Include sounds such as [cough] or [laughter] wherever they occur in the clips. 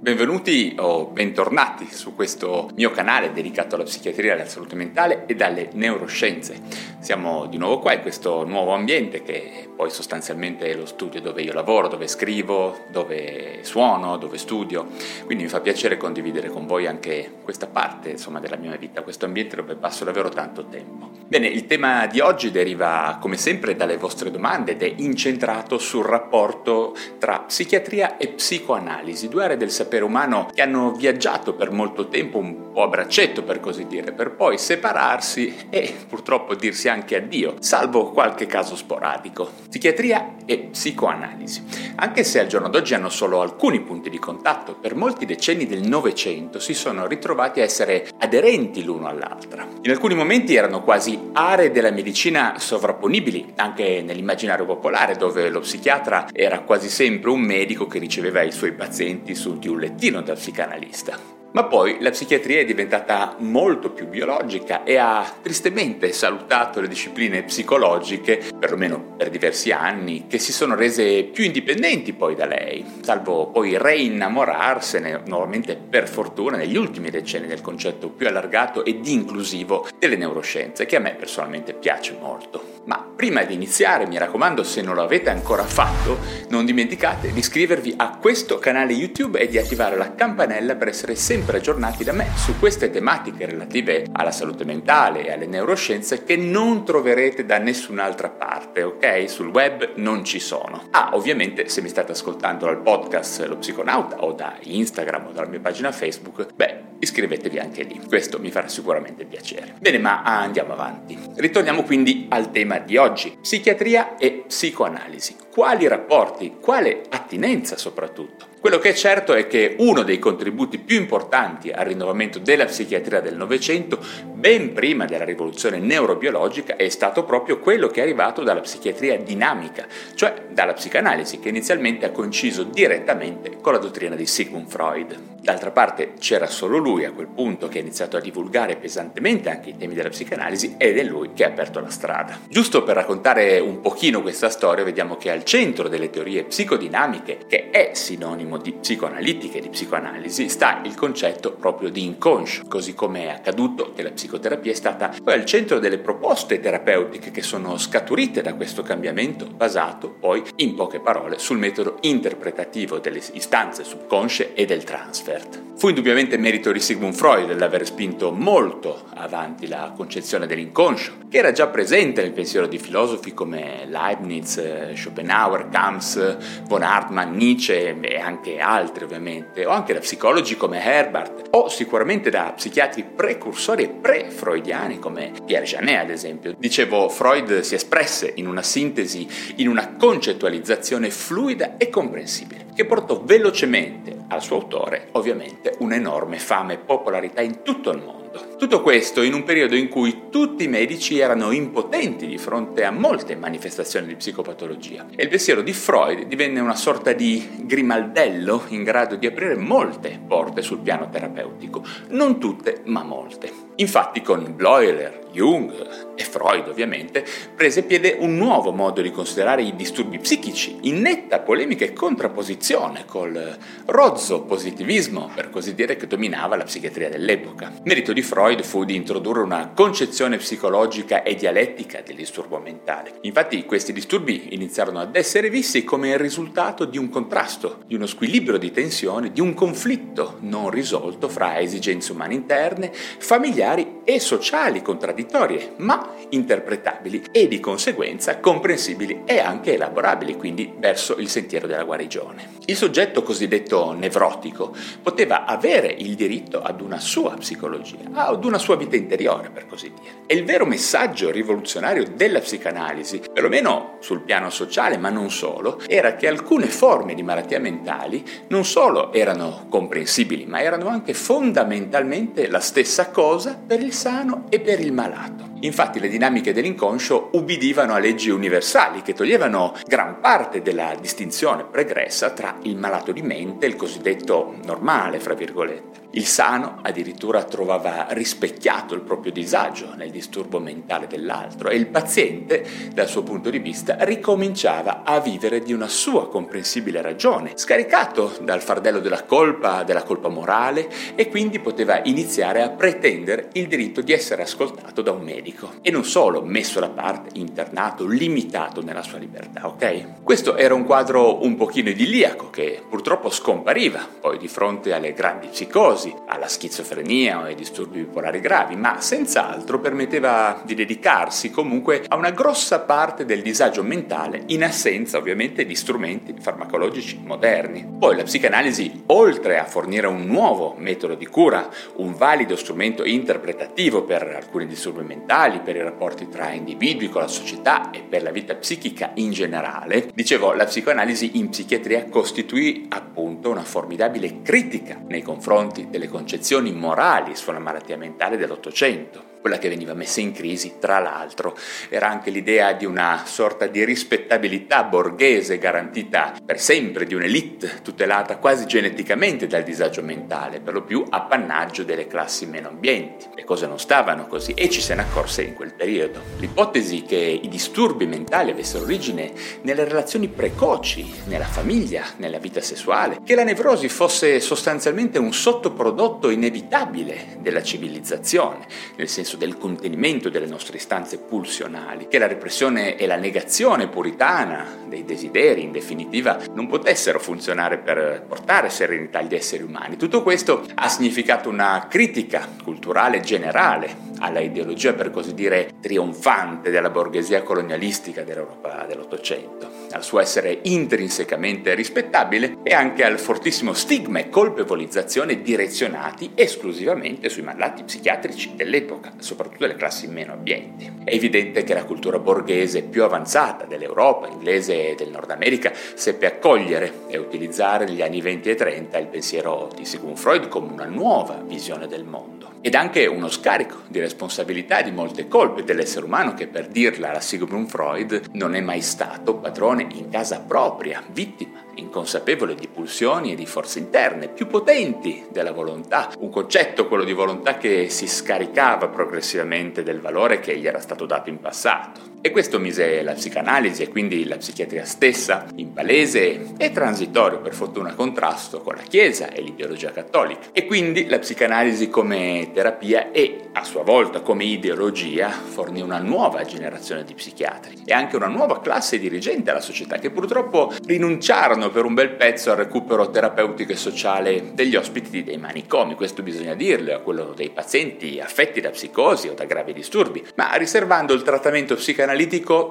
Benvenuti o bentornati su questo mio canale dedicato alla psichiatria, alla salute mentale e alle neuroscienze. Siamo di nuovo qua in questo nuovo ambiente che poi sostanzialmente è lo studio dove io lavoro, dove scrivo, dove suono, dove studio. Quindi mi fa piacere condividere con voi anche questa parte insomma, della mia vita, questo ambiente dove passo davvero tanto tempo. Bene, il tema di oggi deriva come sempre dalle vostre domande ed è incentrato sul rapporto tra psichiatria e psicoanalisi, due aree del sapere sapere umano che hanno viaggiato per molto tempo un po' a braccetto per così dire, per poi separarsi e purtroppo dirsi anche addio, salvo qualche caso sporadico. Psichiatria e psicoanalisi. Anche se al giorno d'oggi hanno solo alcuni punti di contatto, per molti decenni del Novecento si sono ritrovati a essere aderenti l'uno all'altra. In alcuni momenti erano quasi aree della medicina sovrapponibili, anche nell'immaginario popolare, dove lo psichiatra era quasi sempre un medico che riceveva i suoi pazienti su di un lettino dal psicanalista. Ma poi la psichiatria è diventata molto più biologica e ha tristemente salutato le discipline psicologiche, perlomeno per diversi anni, che si sono rese più indipendenti poi da lei, salvo poi reinnamorarsene, nuovamente per fortuna, negli ultimi decenni del concetto più allargato ed inclusivo delle neuroscienze, che a me personalmente piace molto. Ma prima di iniziare, mi raccomando, se non lo avete ancora fatto, non dimenticate di iscrivervi a questo canale YouTube e di attivare la campanella per essere sempre aggiornati da me su queste tematiche relative alla salute mentale e alle neuroscienze che non troverete da nessun'altra parte, ok? Sul web non ci sono. Ah, ovviamente se mi state ascoltando dal podcast Lo Psiconauta o da Instagram o dalla mia pagina Facebook, beh, iscrivetevi anche lì. Questo mi farà sicuramente piacere. Bene, ma andiamo avanti. Ritorniamo quindi al tema di oggi, psichiatria e psicoanalisi. Quali rapporti, quale attinenza soprattutto? Quello che è certo è che uno dei contributi più importanti al rinnovamento della psichiatria del Novecento, ben prima della rivoluzione neurobiologica, è stato proprio quello che è arrivato dalla psichiatria dinamica, cioè dalla psicanalisi, che inizialmente ha coinciso direttamente con la dottrina di Sigmund Freud. D'altra parte c'era solo lui a quel punto che ha iniziato a divulgare pesantemente anche i temi della psicanalisi ed è lui che ha aperto la strada. Giusto per raccontare un pochino questa storia, vediamo che al centro delle teorie psicodinamiche, che è sinonimo di psicoanalitica e di psicoanalisi sta il concetto proprio di inconscio, così come è accaduto che la psicoterapia è stata poi al centro delle proposte terapeutiche che sono scaturite da questo cambiamento basato poi in poche parole sul metodo interpretativo delle istanze subconsce e del transfert. Fu indubbiamente merito di Sigmund Freud l'aver spinto molto avanti la concezione dell'inconscio, che era già presente nel pensiero di filosofi come Leibniz, Schopenhauer, Kamps, von Hartmann, Nietzsche e anche altri ovviamente, o anche da psicologi come Herbert, o sicuramente da psichiatri precursori e pre-freudiani come Pierre Janet ad esempio. Dicevo, Freud si espresse in una sintesi, in una concettualizzazione fluida e comprensibile, che portò velocemente al suo autore ovviamente un'enorme fame e popolarità in tutto il mondo. Tutto questo in un periodo in cui tutti i medici erano impotenti di fronte a molte manifestazioni di psicopatologia e il pensiero di Freud divenne una sorta di grimaldello in grado di aprire molte porte sul piano terapeutico, non tutte ma molte. Infatti con Bleuler, Jung e Freud ovviamente prese piede un nuovo modo di considerare i disturbi psichici, in netta polemica e contrapposizione col rozzo positivismo, per così dire, che dominava la psichiatria dell'epoca. Merito di Freud fu di introdurre una concezione psicologica e dialettica del disturbo mentale. Infatti questi disturbi iniziarono ad essere visti come il risultato di un contrasto, di uno squilibrio di tensione, di un conflitto non risolto fra esigenze umane interne, familiari e sociali contraddittorie, ma interpretabili e di conseguenza comprensibili e anche elaborabili, quindi verso il sentiero della guarigione. Il soggetto cosiddetto nevrotico poteva avere il diritto ad una sua psicologia, ad una sua vita interiore, per così dire. E il vero messaggio rivoluzionario della psicanalisi, perlomeno sul piano sociale, ma non solo, era che alcune forme di malattia mentali non solo erano comprensibili, ma erano anche fondamentalmente la stessa cosa per il sano e per il malato. Infatti le dinamiche dell'inconscio ubbidivano a leggi universali che toglievano gran parte della distinzione pregressa tra il malato di mente e il cosiddetto normale, fra virgolette. Il sano addirittura trovava rispecchiato il proprio disagio nel disturbo mentale dell'altro e il paziente, dal suo punto di vista, ricominciava a vivere di una sua comprensibile ragione, scaricato dal fardello della colpa, della colpa morale e quindi poteva iniziare a pretendere il diritto di essere ascoltato da un medico e non solo messo da parte, internato, limitato nella sua libertà, ok? Questo era un quadro un pochino idilliaco che purtroppo scompariva poi di fronte alle grandi psicosi psicosi, alla schizofrenia o ai disturbi bipolari gravi, ma senz'altro permetteva di dedicarsi comunque a una grossa parte del disagio mentale in assenza ovviamente di strumenti farmacologici moderni. Poi la psicanalisi, oltre a fornire un nuovo metodo di cura, un valido strumento interpretativo per alcuni disturbi mentali, per i rapporti tra individui con la società e per la vita psichica in generale, dicevo, la psicoanalisi in psichiatria costituì appunto una formidabile critica nei confronti delle concezioni morali sulla malattia mentale dell'Ottocento. Quella che veniva messa in crisi, tra l'altro, era anche l'idea di una sorta di rispettabilità borghese garantita per sempre di un'elite tutelata quasi geneticamente dal disagio mentale, per lo più appannaggio delle classi meno ambienti. Le cose non stavano così e ci se ne accorse in quel periodo. L'ipotesi che i disturbi mentali avessero origine nelle relazioni precoci, nella famiglia, nella vita sessuale, che la nevrosi fosse sostanzialmente un sottoprodotto inevitabile della civilizzazione, nel senso del contenimento delle nostre istanze pulsionali, che la repressione e la negazione puritana dei desideri, in definitiva, non potessero funzionare per portare serenità agli esseri umani. Tutto questo ha significato una critica culturale generale alla ideologia, per così dire, trionfante della borghesia colonialistica dell'Europa dell'Ottocento, al suo essere intrinsecamente rispettabile e anche al fortissimo stigma e colpevolizzazione direzionati esclusivamente sui malati psichiatrici dell'epoca, soprattutto delle classi meno abbienti. È evidente che la cultura borghese più avanzata dell'Europa, inglese e del Nord America, seppe accogliere e utilizzare negli anni 20 e 30 il pensiero di Sigmund Freud come una nuova visione del mondo ed anche uno scarico di responsabilità di molte colpe dell'essere umano che per dirla alla Sigmund Freud non è mai stato padrone in casa propria, vittima inconsapevole di pulsioni e di forze interne più potenti della volontà, un concetto, quello di volontà che si scaricava progressivamente del valore che gli era stato dato in passato. E questo mise la psicanalisi e quindi la psichiatria stessa in palese e transitorio per fortuna contrasto con la Chiesa e l'ideologia cattolica. E quindi la psicanalisi come terapia e a sua volta come ideologia fornì una nuova generazione di psichiatri e anche una nuova classe dirigente alla società che purtroppo rinunciarono per un bel pezzo al recupero terapeutico e sociale degli ospiti dei manicomi, questo bisogna dirlo, a quello dei pazienti affetti da psicosi o da gravi disturbi, ma riservando il trattamento psicanalitico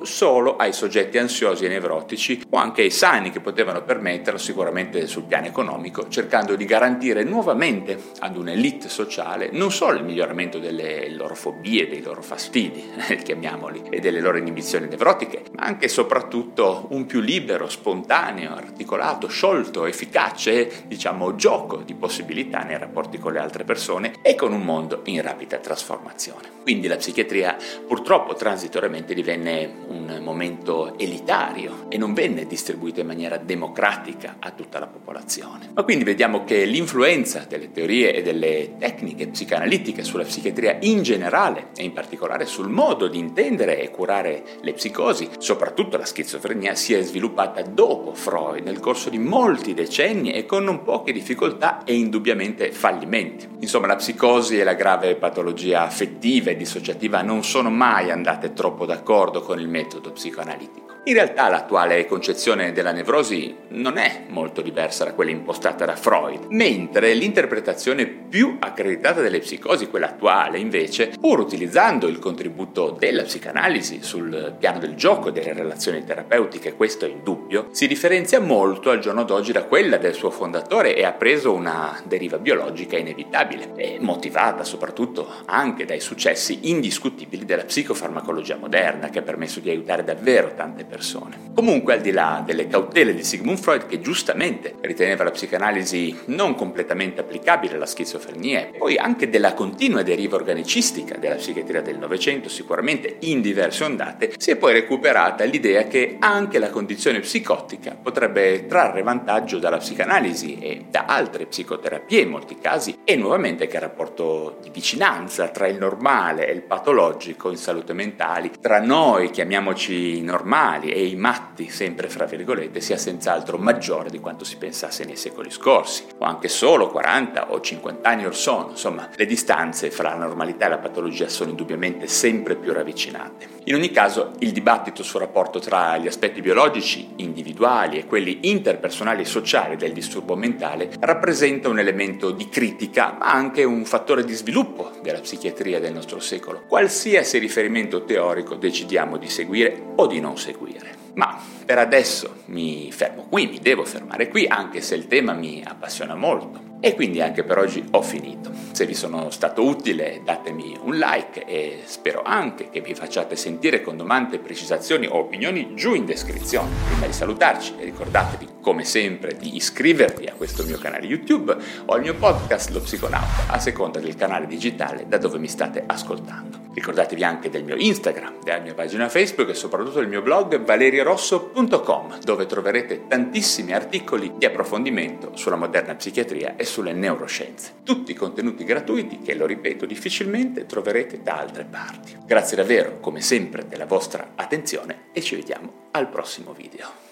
solo ai soggetti ansiosi e nevrotici o anche ai sani che potevano permetterlo sicuramente sul piano economico, cercando di garantire nuovamente ad un'elite sociale non solo il miglioramento delle loro fobie, dei loro fastidi, [laughs] chiamiamoli, e delle loro inibizioni nevrotiche, ma anche e soprattutto un più libero, spontaneo, articolato sciolto, efficace, diciamo, gioco di possibilità nei rapporti con le altre persone e con un mondo in rapida trasformazione. Quindi la psichiatria purtroppo transitoriamente divenne un momento elitario e non venne distribuita in maniera democratica a tutta la popolazione. Ma quindi vediamo che l'influenza delle teorie e delle tecniche psicanalitiche sulla psichiatria in generale e in particolare sul modo di intendere e curare le psicosi, soprattutto la schizofrenia, si è sviluppata dopo Freud, nel corso di molti decenni e con non poche difficoltà e indubbiamente fallimenti. Insomma, la psicosi e la grave patologia affettiva e dissociativa non sono mai andate troppo d'accordo con il metodo psicoanalitico. In realtà l'attuale concezione della nevrosi non è molto diversa da quella impostata da Freud, mentre l'interpretazione più accreditata delle psicosi, quella attuale invece, pur utilizzando il contributo della psicanalisi sul piano del gioco e delle relazioni terapeutiche, questo è indubbio, si differenzia molto al giorno d'oggi da quella del suo fondatore e ha preso una deriva biologica inevitabile e motivata soprattutto anche dai successi indiscutibili della psicofarmacologia moderna che ha permesso di aiutare davvero tante persone persone. Comunque, al di là delle cautele di Sigmund Freud, che giustamente riteneva la psicanalisi non completamente applicabile alla schizofrenia, e poi anche della continua deriva organicistica della psichiatria del Novecento, sicuramente in diverse ondate, si è poi recuperata l'idea che anche la condizione psicotica potrebbe trarre vantaggio dalla psicanalisi e da altre psicoterapie in molti casi, e nuovamente che il rapporto di vicinanza tra il normale e il patologico in salute mentali, tra noi, chiamiamoci normali, normali e i matti, sempre fra virgolette, sia senz'altro maggiore di quanto si pensasse nei secoli scorsi, o anche solo 40 o 50 anni or sono. Insomma, le distanze fra la normalità e la patologia sono indubbiamente sempre più ravvicinate. In ogni caso, il dibattito sul rapporto tra gli aspetti biologici, individuali e quelli interpersonali e sociali del disturbo mentale rappresenta un elemento di critica, ma anche un fattore di sviluppo della psichiatria del nostro secolo, qualsiasi riferimento teorico decidiamo di seguire o di non seguire seguire. Ma per adesso mi fermo qui, mi devo fermare qui, anche se il tema mi appassiona molto. E quindi anche per oggi ho finito. Se vi sono stato utile datemi un like e spero anche che vi facciate sentire con domande, precisazioni o opinioni giù in descrizione. Prima di salutarci ricordatevi come sempre di iscrivervi a questo mio canale YouTube o al mio podcast Lo Psiconauta a seconda del canale digitale da dove mi state ascoltando. Ricordatevi anche del mio Instagram, della mia pagina Facebook e soprattutto del mio blog valeriorosso.com dove troverete tantissimi articoli di approfondimento sulla moderna psichiatria e sulle neuroscienze. Tutti contenuti gratuiti che, lo ripeto, difficilmente troverete da altre parti. Grazie davvero, come sempre, della vostra attenzione e ci vediamo al prossimo video.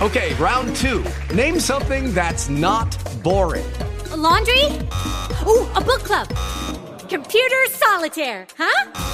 Ok, round 2. Name something that's not boring. A laundry? Ooh, a book club. Computer solitaire, huh?